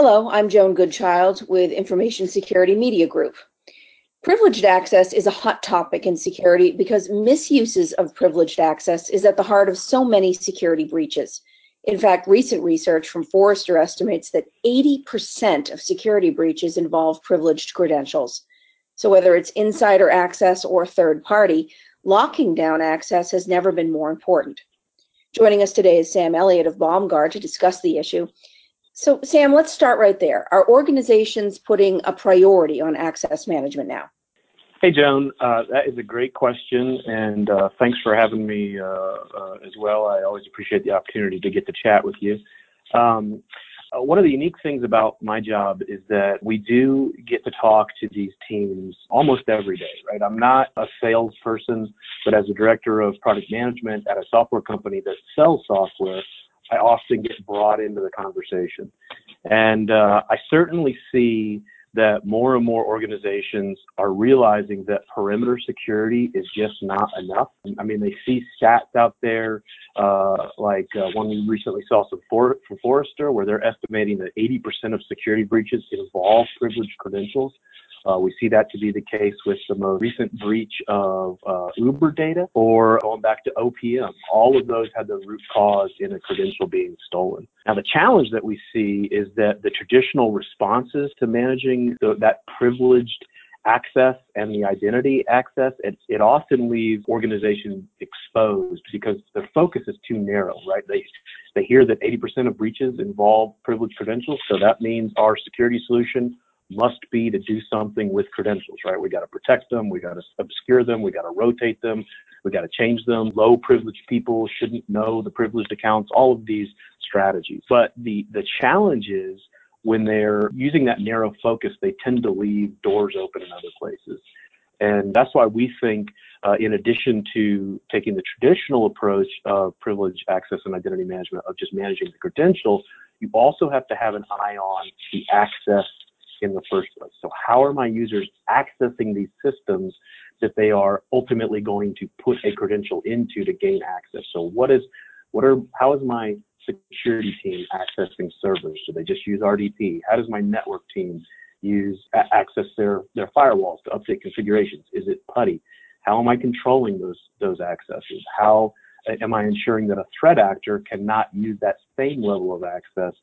Hello, I'm Joan Goodchild with Information Security Media Group. Privileged access is a hot topic in security because misuses of privileged access is at the heart of so many security breaches. In fact, recent research from Forrester estimates that 80% of security breaches involve privileged credentials. So whether it's insider access or third party, locking down access has never been more important. Joining us today is Sam Elliott of Bomgar to discuss the issue. So, Sam, let's start right there. Are organizations putting a priority on access management now? Hey, Joan, uh, that is a great question, and uh, thanks for having me uh, uh as well. I always appreciate the opportunity to get to chat with you. Um, uh, one of the unique things about my job is that we do get to talk to these teams almost every day, right? I'm not a salesperson, but as a director of product management at a software company that sells software, I often get brought into the conversation. And uh, I certainly see that more and more organizations are realizing that perimeter security is just not enough. I mean, they see stats out there, uh, like uh, one we recently saw for, from Forrester, where they're estimating that 80% of security breaches involve privileged credentials. Uh, we see that to be the case with the most recent breach of uh, Uber data or going back to OPM. All of those had the root cause in a credential being stolen. Now, the challenge that we see is that the traditional responses to managing the, that privileged access and the identity access, it, it often leaves organizations exposed because their focus is too narrow, right? They, they hear that 80% of breaches involve privileged credentials, so that means our security solution must be to do something with credentials, right? We got to protect them, we got to obscure them, we got to rotate them, we got to change them. Low privileged people shouldn't know the privileged accounts, all of these strategies. But the, the challenge is when they're using that narrow focus, they tend to leave doors open in other places. And that's why we think, uh, in addition to taking the traditional approach of privilege access and identity management of just managing the credentials, you also have to have an eye on the access in the first place. So how are my users accessing these systems that they are ultimately going to put a credential into to gain access? So what is, what are, how is my security team accessing servers? Do they just use RDP? How does my network team use access their their firewalls to update configurations? Is it PuTTY? How am I controlling those those accesses? How am I ensuring that a threat actor cannot use that same level of access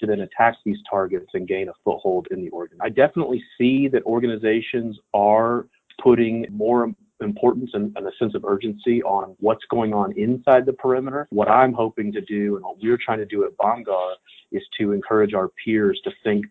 to then attack these targets and gain a foothold in the organ. I definitely see that organizations are putting more importance and, and, a sense of urgency on what's going on inside the perimeter. What I'm hoping to do and what we're trying to do at Bomgar is to encourage our peers to think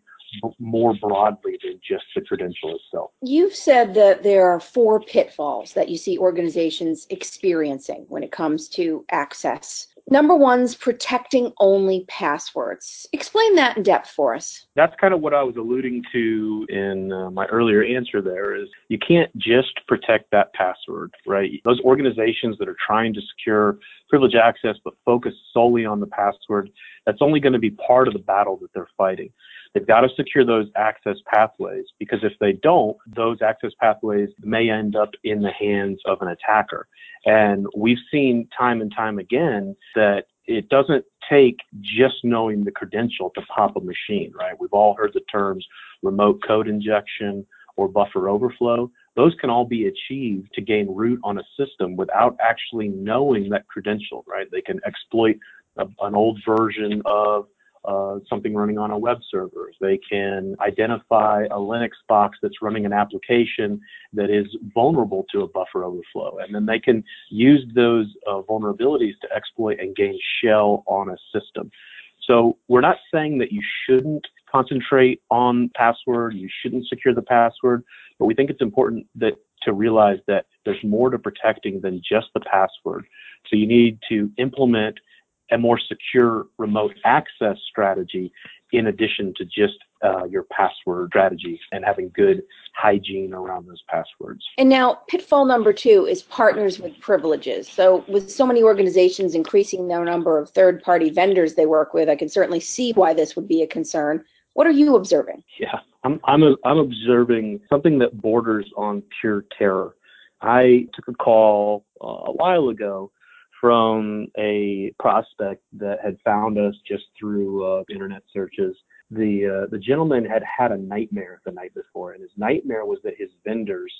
more broadly than just the credential itself. You've said that there are four pitfalls that you see organizations experiencing when it comes to access Number one's protecting only passwords. Explain that in depth for us. That's kind of what I was alluding to in uh, my earlier answer there is you can't just protect that password, right? Those organizations that are trying to secure privilege access but focus solely on the password, that's only going to be part of the battle that they're fighting. They've got to secure those access pathways because if they don't, those access pathways may end up in the hands of an attacker. And we've seen time and time again that it doesn't take just knowing the credential to pop a machine, right? We've all heard the terms remote code injection or buffer overflow. Those can all be achieved to gain root on a system without actually knowing that credential, right? They can exploit a, an old version of uh, something running on a web server. They can identify a Linux box that's running an application that is vulnerable to a buffer overflow. And then they can use those uh, vulnerabilities to exploit and gain shell on a system. So we're not saying that you shouldn't concentrate on password, you shouldn't secure the password, but we think it's important that to realize that there's more to protecting than just the password. So you need to implement a more secure remote access strategy in addition to just uh, your password strategy and having good hygiene around those passwords. And now, pitfall number two is partners with privileges. So, with so many organizations increasing their number of third party vendors they work with, I can certainly see why this would be a concern. What are you observing? Yeah, I'm, I'm, a, I'm observing something that borders on pure terror. I took a call uh, a while ago from a prospect that had found us just through uh, internet searches. the uh, the gentleman had had a nightmare the night before, and his nightmare was that his vendors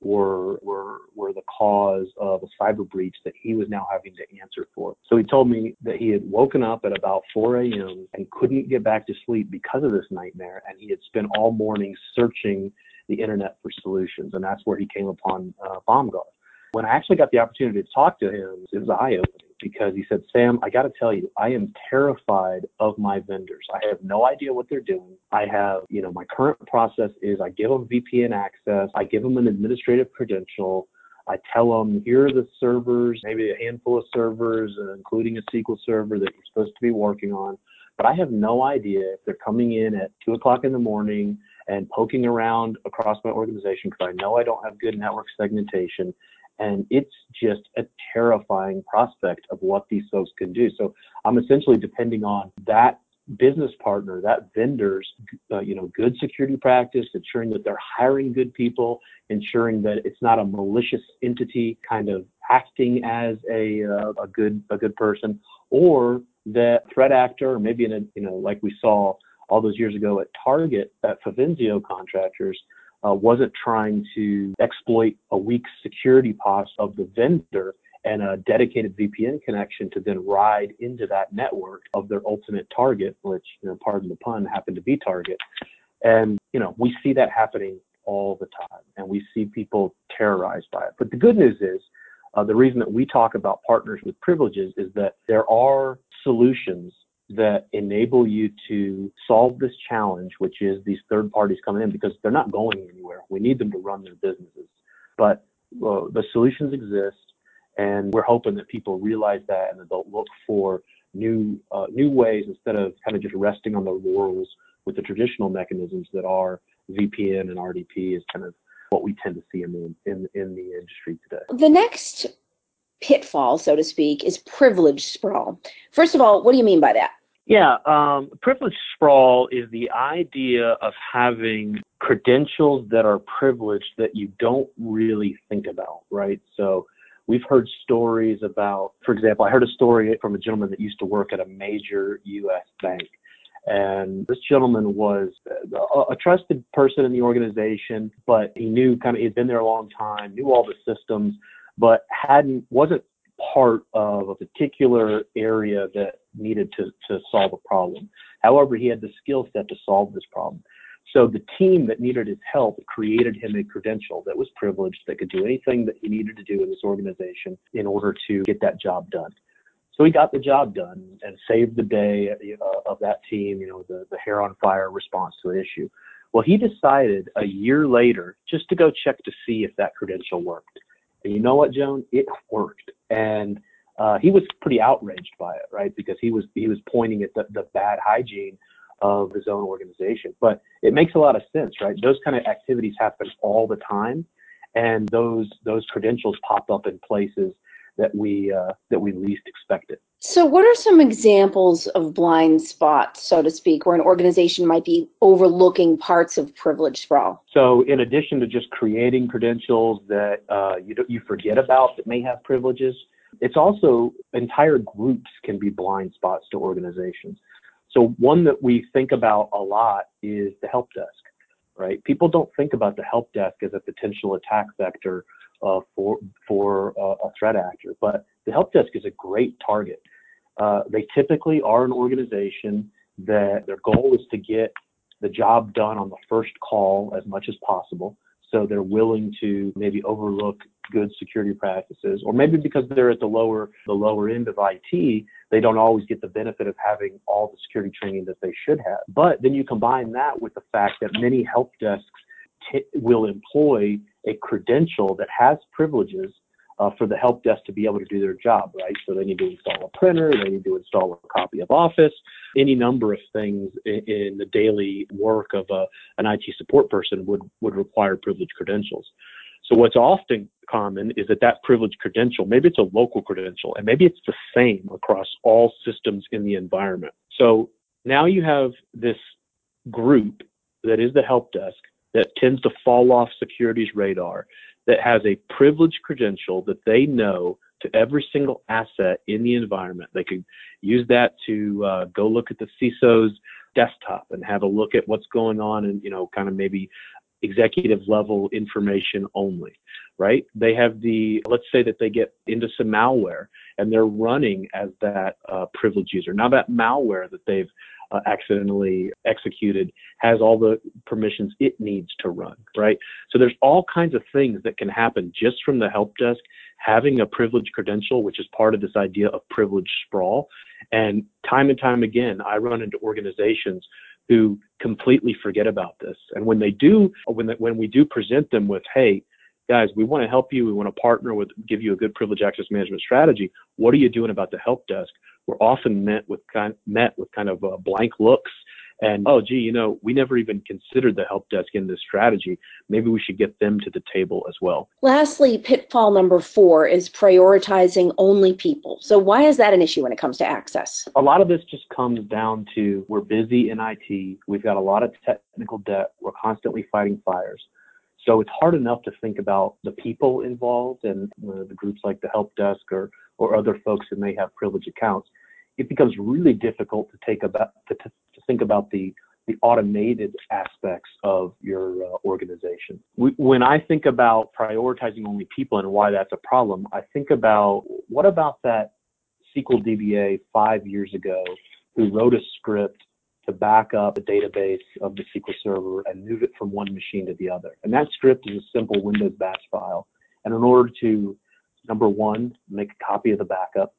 were were were the cause of a cyber breach that he was now having to answer for. So he told me that he had woken up at about 4 a.m. and couldn't get back to sleep because of this nightmare, and he had spent all morning searching the internet for solutions, and that's where he came upon uh, Bomgar. When I actually got the opportunity to talk to him, it was eye opening because he said, Sam, I got to tell you, I am terrified of my vendors. I have no idea what they're doing. I have, you know, my current process is I give them VPN access, I give them an administrative credential. I tell them here are the servers, maybe a handful of servers, uh, including a SQL server that you're supposed to be working on. But I have no idea if they're coming in at two o'clock in the morning and poking around across my organization because I know I don't have good network segmentation and it's just a terrifying prospect of what these folks can do. So I'm essentially depending on that business partner, that vendor's, uh, you know, good security practice, ensuring that they're hiring good people, ensuring that it's not a malicious entity kind of acting as a uh, a good a good person, or that threat actor, or maybe in a you know like we saw all those years ago at Target at Fazio contractors uh, wasn't trying to exploit a weak security posture of the vendor and a dedicated VPN connection to then ride into that network of their ultimate target, which, you know, pardon the pun, happened to be Target. And, you know, we see that happening all the time and we see people terrorized by it. But the good news is, uh, the reason that we talk about partners with privileges is that there are solutions that enable you to solve this challenge, which is these third parties coming in because they're not going anywhere. We need them to run their businesses. But the solutions exist, and we're hoping that people realize that and that they'll look for new uh, new ways instead of kind of just resting on their laurels with the traditional mechanisms that are VPN and RDP is kind of what we tend to see in the in, in the industry today. The next pitfall, so to speak, is privilege sprawl. First of all, what do you mean by that? Yeah, um, privilege sprawl is the idea of having credentials that are privileged that you don't really think about, right? So we've heard stories about, for example, I heard a story from a gentleman that used to work at a major U.S. bank. And this gentleman was a, a trusted person in the organization, but he knew kind of, he'd been there a long time, knew all the systems, but hadn't, wasn't part of a particular area that needed to, to solve a problem. However, he had the skill set to solve this problem. So the team that needed his help created him a credential that was privileged that could do anything that he needed to do in this organization in order to get that job done. So he got the job done and saved the day uh, of that team, you know, the, the hair on fire response to an issue. Well, he decided a year later just to go check to see if that credential worked. And you know what, Joan? It worked. And uh, he was pretty outraged by it, right? Because he was he was pointing at the, the bad hygiene of his own organization. But it makes a lot of sense, right? Those kind of activities happen all the time, and those those credentials pop up in places that we uh, that we least expected. So, what are some examples of blind spots, so to speak, where an organization might be overlooking parts of privilege sprawl? So, in addition to just creating credentials that uh, you you forget about that may have privileges, it's also entire groups can be blind spots to organizations. So one that we think about a lot is the help desk, right? People don't think about the help desk as a potential attack vector uh, for for uh, a threat actor, but the help desk is a great target. Uh, they typically are an organization that their goal is to get the job done on the first call as much as possible. So they're willing to maybe overlook good security practices, or maybe because they're at the lower the lower end of IT, they don't always get the benefit of having all the security training that they should have. But then you combine that with the fact that many help desks t- will employ a credential that has privileges uh, for the help desk to be able to do their job, right? So they need to install a printer, they need to install a copy of Office, any number of things in, in the daily work of a, an IT support person would, would require privileged credentials. So what's often common is that that privileged credential, maybe it's a local credential, and maybe it's the same across all systems in the environment. So now you have this group that is the help desk that tends to fall off security's radar that has a privileged credential that they know to every single asset in the environment. They could use that to uh, go look at the CISO's desktop and have a look at what's going on and you know kind of maybe executive level information only, right? They have the, let's say that they get into some malware and they're running as that uh, privileged user. Now that malware that they've uh, accidentally executed has all the permissions it needs to run, right? So there's all kinds of things that can happen just from the help desk having a privileged credential, which is part of this idea of privilege sprawl. And time and time again, I run into organizations who completely forget about this. And when they do, when when we do present them with, hey, guys, we want to help you, we want to partner with, give you a good privilege access management strategy. What are you doing about the help desk? We're often met with kind met with kind of uh, blank looks and oh gee you know we never even considered the help desk in this strategy. Maybe we should get them to the table as well. Lastly pitfall number four is prioritizing only people. So why is that an issue when it comes to access? A lot of this just comes down to we're busy in it we've got a lot of technical debt. We're constantly fighting fires. So it's hard enough to think about the people involved and uh, the groups like the help desk or or other folks who may have privileged accounts it becomes really difficult to take about to, to think about the the automated aspects of your uh, organization. We, when I think about prioritizing only people and why that's a problem, I think about what about that SQL DBA five years ago who wrote a script to back up a database of the SQL Server and move it from one machine to the other. And that script is a simple Windows batch file. And in order to, number one, make a copy of the backup,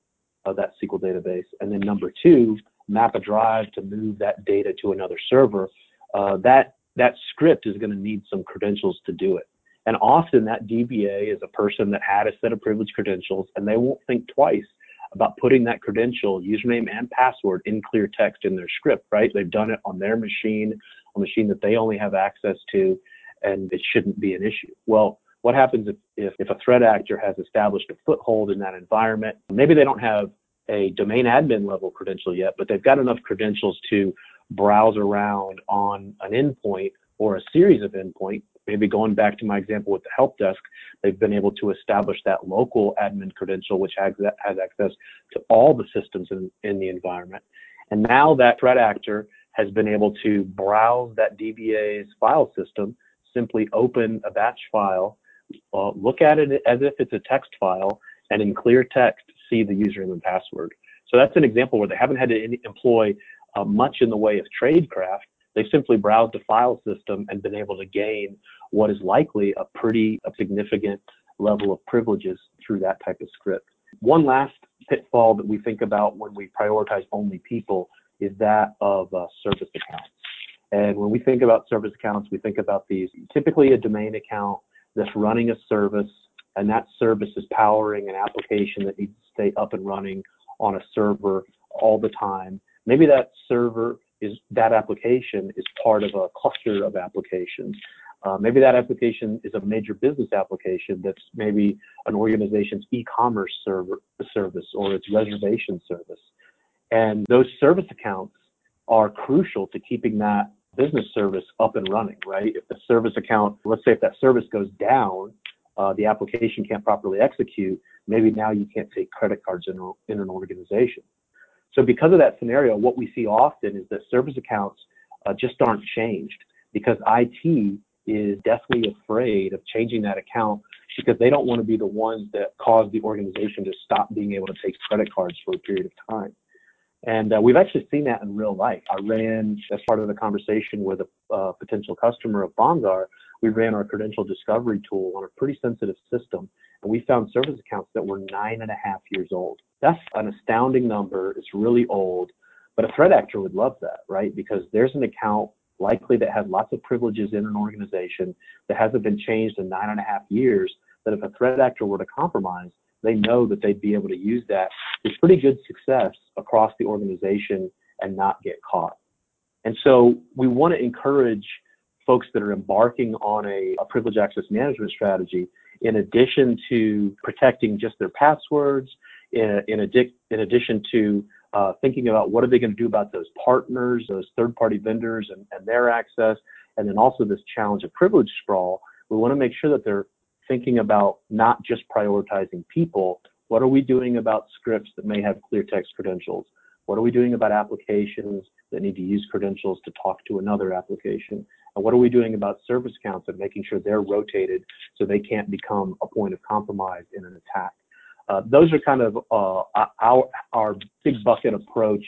of that SQL database. And then number two, map a drive to move that data to another server. Uh, that that script is going to need some credentials to do it. And often that DBA is a person that had a set of privileged credentials and they won't think twice about putting that credential, username and password in clear text in their script, right? They've done it on their machine, a machine that they only have access to, and it shouldn't be an issue. Well, what happens if, if, if, a threat actor has established a foothold in that environment? Maybe they don't have a domain admin level credential yet, but they've got enough credentials to browse around on an endpoint or a series of endpoint. Maybe going back to my example with the help desk, they've been able to establish that local admin credential, which has, has access to all the systems in, in the environment. And now that threat actor has been able to browse that DBA's file system, simply open a batch file, uh, look at it as if it's a text file, and in clear text, see the username and password. So that's an example where they haven't had to employ uh, much in the way of tradecraft. They've simply browsed a file system and been able to gain what is likely a pretty a significant level of privileges through that type of script. One last pitfall that we think about when we prioritize only people is that of uh, service accounts. And when we think about service accounts, we think about these typically a domain account that's running a service and that service is powering an application that needs to stay up and running on a server all the time. Maybe that server is that application is part of a cluster of applications. Uh, maybe that application is a major business application that's maybe an organization's e-commerce server service or its reservation service. And those service accounts are crucial to keeping that business service up and running, right? If the service account, let's say if that service goes down, uh, the application can't properly execute, maybe now you can't take credit cards in, in an organization. So because of that scenario, what we see often is that service accounts uh, just aren't changed because IT is deathly afraid of changing that account because they don't want to be the ones that cause the organization to stop being able to take credit cards for a period of time. And uh, we've actually seen that in real life. I ran, as part of the conversation with a uh, potential customer of Bomgar, we ran our credential discovery tool on a pretty sensitive system, and we found service accounts that were nine and a half years old. That's an astounding number. It's really old, but a threat actor would love that, right? Because there's an account likely that has lots of privileges in an organization that hasn't been changed in nine and a half years, that if a threat actor were to compromise, they know that they'd be able to use that with pretty good success across the organization and not get caught. And so we want to encourage folks that are embarking on a, a privilege access management strategy, in addition to protecting just their passwords, in, in, in addition to uh, thinking about what are they going to do about those partners, those third-party vendors and, and their access, and then also this challenge of privilege sprawl, we want to make sure that they're thinking about not just prioritizing people, what are we doing about scripts that may have clear text credentials? What are we doing about applications that need to use credentials to talk to another application? What are we doing about service counts and making sure they're rotated so they can't become a point of compromise in an attack? Uh, those are kind of uh, our, our big bucket approach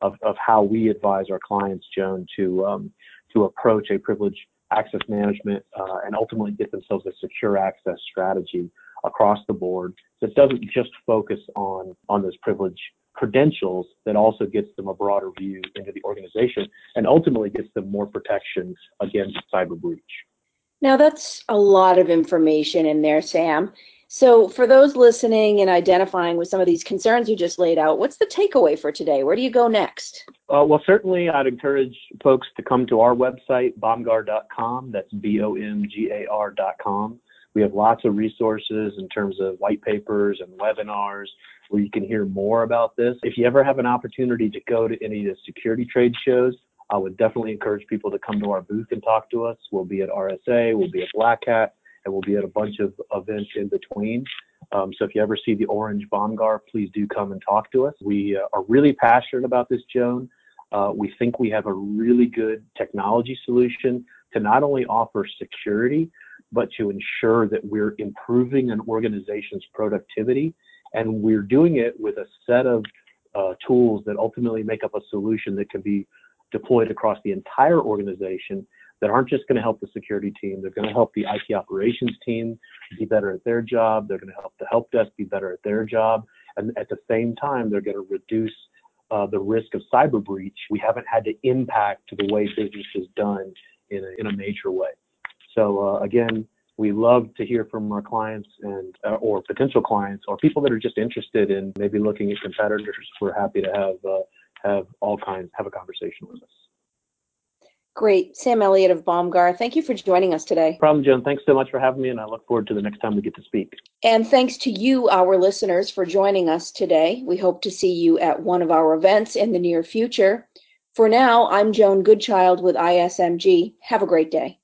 of, of how we advise our clients, Joan, to, um, to approach a privilege access management uh, and ultimately get themselves a secure access strategy across the board that doesn't just focus on, on those privilege credentials that also gets them a broader view into the organization and ultimately gets them more protections against cyber breach. Now, that's a lot of information in there, Sam. So, for those listening and identifying with some of these concerns you just laid out, what's the takeaway for today? Where do you go next? Uh, well, certainly I'd encourage folks to come to our website, bomgar.com. That's B O M G A R.com. We have lots of resources in terms of white papers and webinars where you can hear more about this. If you ever have an opportunity to go to any of the security trade shows, I would definitely encourage people to come to our booth and talk to us. We'll be at RSA, we'll be at Black Hat, and we'll be at a bunch of events in between. Um, so if you ever see the orange bomb Bomgar, please do come and talk to us. We uh, are really passionate about this, Joan. Uh, we think we have a really good technology solution to not only offer security, but to ensure that we're improving an organization's productivity. And we're doing it with a set of uh, tools that ultimately make up a solution that can be deployed across the entire organization that aren't just going to help the security team. They're going to help the IT operations team be better at their job. They're going to help the help desk be better at their job. And at the same time, they're going to reduce uh, the risk of cyber breach. We haven't had to impact the way business is done in a, in a major way. So uh, again, we love to hear from our clients and uh, or potential clients or people that are just interested in maybe looking at competitors. We're happy to have uh, have all kinds have a conversation with us. Great. Sam Elliott of Bomgar. thank you for joining us today. problem, Joan. Thanks so much for having me, and I look forward to the next time we get to speak. And thanks to you, our listeners, for joining us today. We hope to see you at one of our events in the near future. For now, I'm Joan Goodchild with ISMG. Have a great day.